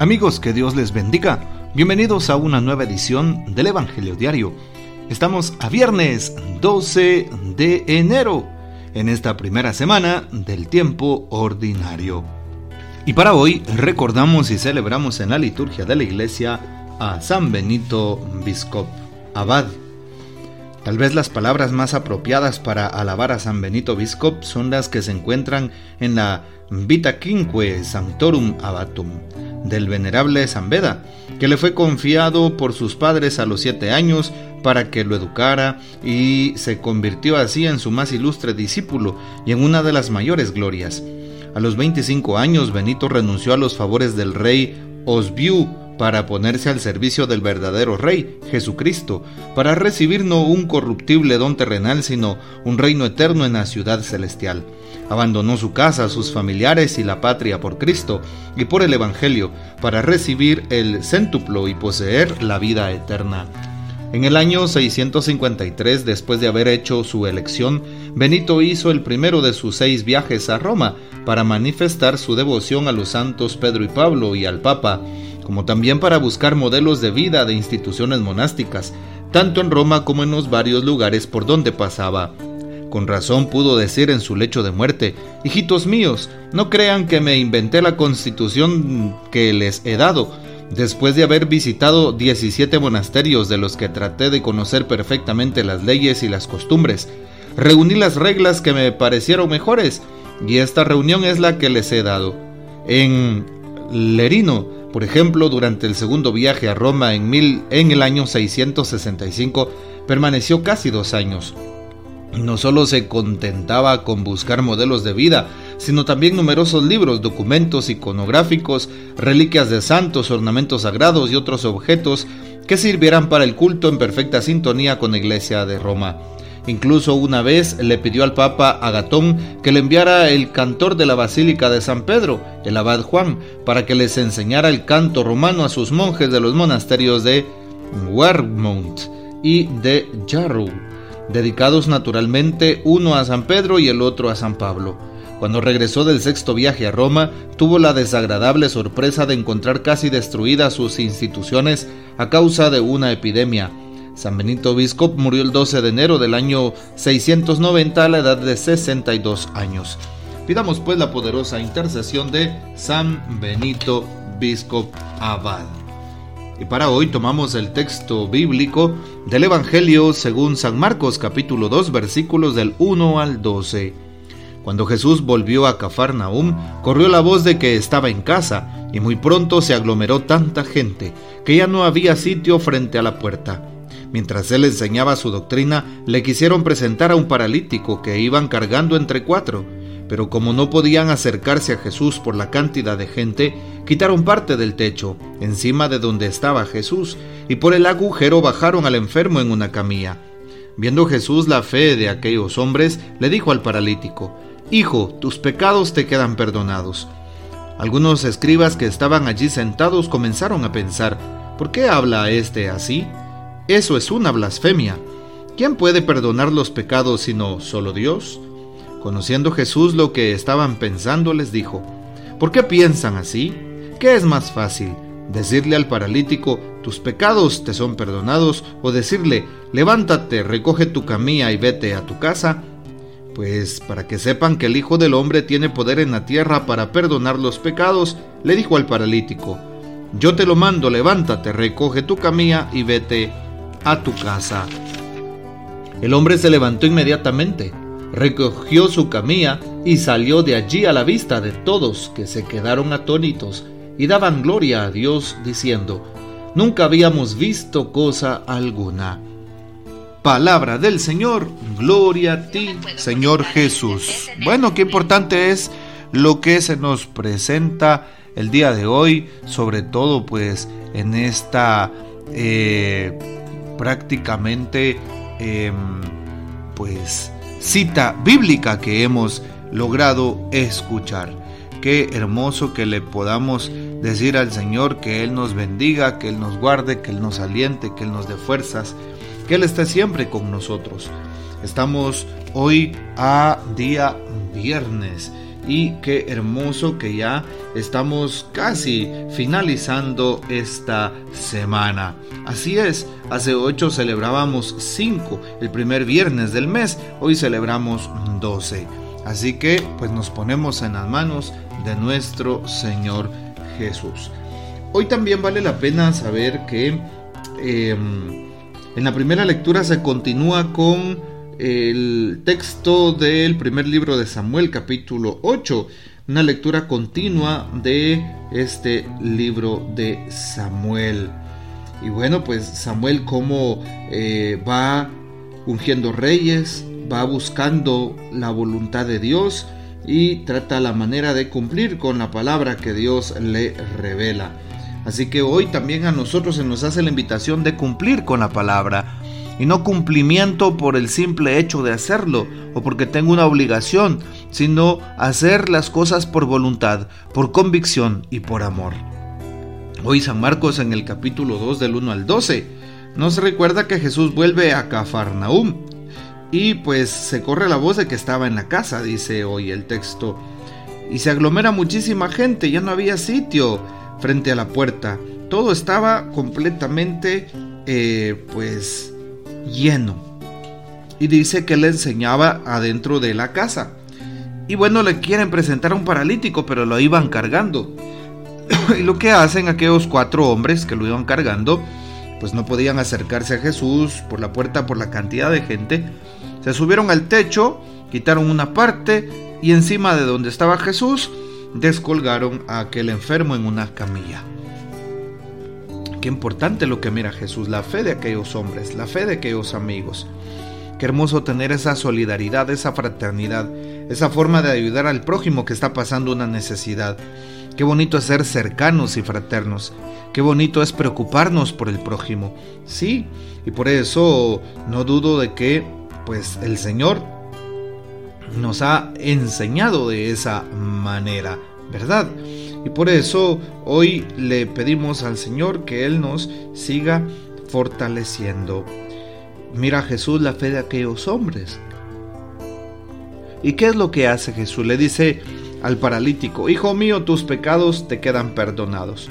Amigos, que Dios les bendiga. Bienvenidos a una nueva edición del Evangelio Diario. Estamos a viernes 12 de enero, en esta primera semana del tiempo ordinario. Y para hoy recordamos y celebramos en la liturgia de la iglesia a San Benito Biscop Abad. Tal vez las palabras más apropiadas para alabar a San Benito Biscop son las que se encuentran en la Vita Quinque Sanctorum Abatum del venerable San Beda, que le fue confiado por sus padres a los siete años para que lo educara y se convirtió así en su más ilustre discípulo y en una de las mayores glorias. A los 25 años Benito renunció a los favores del rey Osbiu para ponerse al servicio del verdadero Rey, Jesucristo, para recibir no un corruptible don terrenal, sino un reino eterno en la ciudad celestial. Abandonó su casa, sus familiares y la patria por Cristo y por el Evangelio, para recibir el céntuplo y poseer la vida eterna. En el año 653, después de haber hecho su elección, Benito hizo el primero de sus seis viajes a Roma para manifestar su devoción a los santos Pedro y Pablo y al Papa, como también para buscar modelos de vida de instituciones monásticas, tanto en Roma como en los varios lugares por donde pasaba. Con razón pudo decir en su lecho de muerte, Hijitos míos, no crean que me inventé la constitución que les he dado, después de haber visitado 17 monasterios de los que traté de conocer perfectamente las leyes y las costumbres. Reuní las reglas que me parecieron mejores, y esta reunión es la que les he dado. En Lerino, por ejemplo, durante el segundo viaje a Roma en, el año 665, permaneció casi dos años. No solo se contentaba con buscar modelos de vida, sino también numerosos libros, documentos iconográficos, reliquias de santos, ornamentos sagrados y otros objetos que sirvieran para el culto en perfecta sintonía con la Iglesia de Roma. Incluso una vez le pidió al Papa Agatón que le enviara el cantor de la Basílica de San Pedro, el abad Juan, para que les enseñara el canto romano a sus monjes de los monasterios de Wermont y de Jarrow, dedicados naturalmente uno a San Pedro y el otro a San Pablo. Cuando regresó del sexto viaje a Roma, tuvo la desagradable sorpresa de encontrar casi destruidas sus instituciones a causa de una epidemia San Benito Biscop murió el 12 de enero del año 690 a la edad de 62 años. Pidamos pues la poderosa intercesión de San Benito Biscop Abad. Y para hoy tomamos el texto bíblico del Evangelio según San Marcos capítulo 2 versículos del 1 al 12. Cuando Jesús volvió a Cafarnaum, corrió la voz de que estaba en casa, y muy pronto se aglomeró tanta gente que ya no había sitio frente a la puerta. Mientras él enseñaba su doctrina, le quisieron presentar a un paralítico que iban cargando entre cuatro, pero como no podían acercarse a Jesús por la cantidad de gente, quitaron parte del techo, encima de donde estaba Jesús, y por el agujero bajaron al enfermo en una camilla. Viendo Jesús la fe de aquellos hombres, le dijo al paralítico, Hijo, tus pecados te quedan perdonados. Algunos escribas que estaban allí sentados comenzaron a pensar, ¿por qué habla éste así? Eso es una blasfemia. ¿Quién puede perdonar los pecados sino solo Dios? Conociendo Jesús lo que estaban pensando, les dijo, ¿por qué piensan así? ¿Qué es más fácil? ¿Decirle al paralítico, tus pecados te son perdonados? ¿O decirle, levántate, recoge tu camilla y vete a tu casa? Pues para que sepan que el Hijo del Hombre tiene poder en la tierra para perdonar los pecados, le dijo al paralítico, yo te lo mando, levántate, recoge tu camilla y vete a tu casa. El hombre se levantó inmediatamente, recogió su camilla y salió de allí a la vista de todos que se quedaron atónitos y daban gloria a Dios diciendo, Nunca habíamos visto cosa alguna. Palabra del Señor, gloria a ti, Señor Jesús. Bueno, qué importante es lo que se nos presenta el día de hoy, sobre todo pues en esta eh, prácticamente em, pues cita bíblica que hemos logrado escuchar. Qué hermoso que le podamos decir al Señor que Él nos bendiga, que Él nos guarde, que Él nos aliente, que Él nos dé fuerzas, que Él esté siempre con nosotros. Estamos hoy a día viernes y qué hermoso que ya estamos casi finalizando esta semana. Así es, hace ocho celebrábamos cinco, el primer viernes del mes, hoy celebramos doce. Así que pues nos ponemos en las manos de nuestro Señor Jesús. Hoy también vale la pena saber que em, en la primera lectura se continúa con el texto del primer libro de Samuel capítulo 8, una lectura continua de este libro de Samuel. Y bueno, pues Samuel como eh, va ungiendo reyes, va buscando la voluntad de Dios y trata la manera de cumplir con la palabra que Dios le revela. Así que hoy también a nosotros se nos hace la invitación de cumplir con la palabra y no cumplimiento por el simple hecho de hacerlo o porque tengo una obligación, sino hacer las cosas por voluntad, por convicción y por amor. Hoy San Marcos en el capítulo 2 del 1 al 12 nos recuerda que Jesús vuelve a Cafarnaúm y pues se corre la voz de que estaba en la casa, dice hoy el texto. Y se aglomera muchísima gente, ya no había sitio frente a la puerta. Todo estaba completamente eh, pues lleno. Y dice que le enseñaba adentro de la casa. Y bueno, le quieren presentar a un paralítico, pero lo iban cargando. y lo que hacen aquellos cuatro hombres que lo iban cargando, pues no podían acercarse a Jesús por la puerta por la cantidad de gente. Se subieron al techo, quitaron una parte y encima de donde estaba Jesús, descolgaron a aquel enfermo en una camilla. Qué importante lo que mira Jesús, la fe de aquellos hombres, la fe de aquellos amigos. Qué hermoso tener esa solidaridad, esa fraternidad, esa forma de ayudar al prójimo que está pasando una necesidad. Qué bonito es ser cercanos y fraternos. Qué bonito es preocuparnos por el prójimo. Sí, y por eso no dudo de que pues el Señor nos ha enseñado de esa manera, ¿verdad? Y por eso hoy le pedimos al Señor que Él nos siga fortaleciendo. Mira Jesús la fe de aquellos hombres. ¿Y qué es lo que hace Jesús? Le dice al paralítico, Hijo mío, tus pecados te quedan perdonados.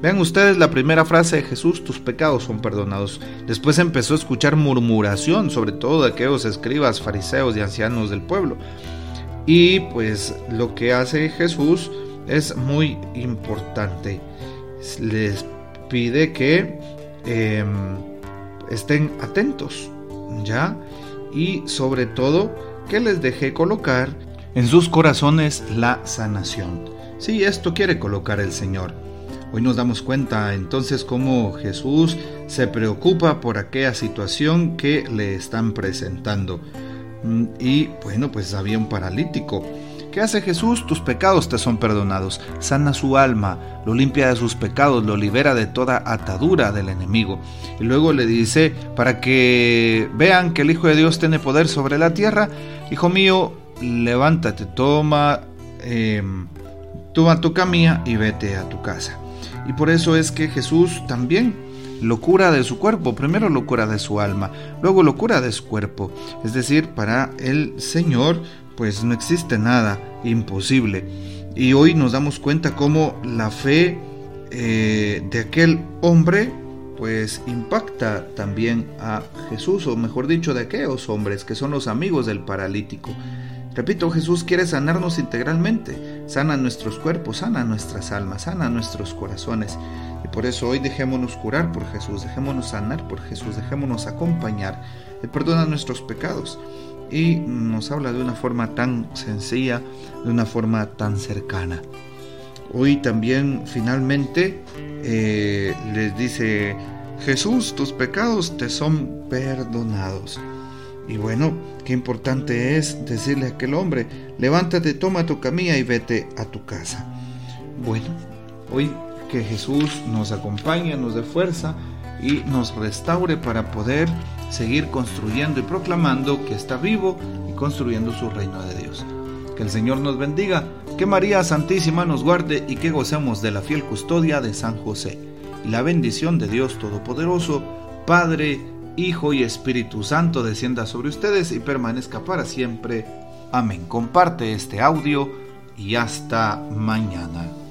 Vean ustedes la primera frase de Jesús, tus pecados son perdonados. Después empezó a escuchar murmuración, sobre todo de aquellos escribas, fariseos y ancianos del pueblo. Y pues lo que hace Jesús es muy importante. Les pide que em, estén atentos, ¿ya? Y sobre todo que les deje colocar en sus corazones la sanación. Sí, esto quiere colocar el Señor. Hoy nos damos cuenta entonces cómo Jesús se preocupa por aquella situación que le están presentando. Mm, y bueno, pues había un paralítico ¿Qué hace Jesús? Tus pecados te son perdonados. Sana su alma, lo limpia de sus pecados, lo libera de toda atadura del enemigo. Y luego le dice, para que vean que el Hijo de Dios tiene poder sobre la tierra, Hijo mío, levántate, toma, em, toma tu camilla y vete a tu casa. Y por eso es que Jesús también lo cura de su cuerpo, primero lo cura de su alma, luego lo cura de su cuerpo. Es decir, para el Señor pues no existe nada imposible. Y hoy nos damos cuenta cómo la fe eh, de aquel hombre pues impacta también a Jesús, o mejor dicho, de aquellos hombres que son los amigos del paralítico. Repito, Jesús quiere sanarnos integralmente, sana nuestros cuerpos, sana nuestras almas, sana nuestros corazones. Por eso hoy dejémonos curar por Jesús, dejémonos sanar por Jesús, dejémonos acompañar. Él perdona nuestros pecados y nos habla de una forma tan sencilla, de una forma tan cercana. Hoy también finalmente eh, les dice, Jesús, tus pecados te son perdonados. Y bueno, qué importante es decirle a aquel hombre, levántate, toma tu camilla y vete a tu casa. Bueno, hoy que Jesús nos acompañe, nos dé fuerza y nos restaure para poder seguir construyendo y proclamando que está vivo y construyendo su reino de Dios. Que el Señor nos bendiga, que María Santísima nos guarde y que gocemos de la fiel custodia de San José. Y la bendición de Dios Todopoderoso, Padre, Hijo y Espíritu Santo descienda sobre ustedes y permanezca para siempre. Amén. Comparte este audio y hasta mañana.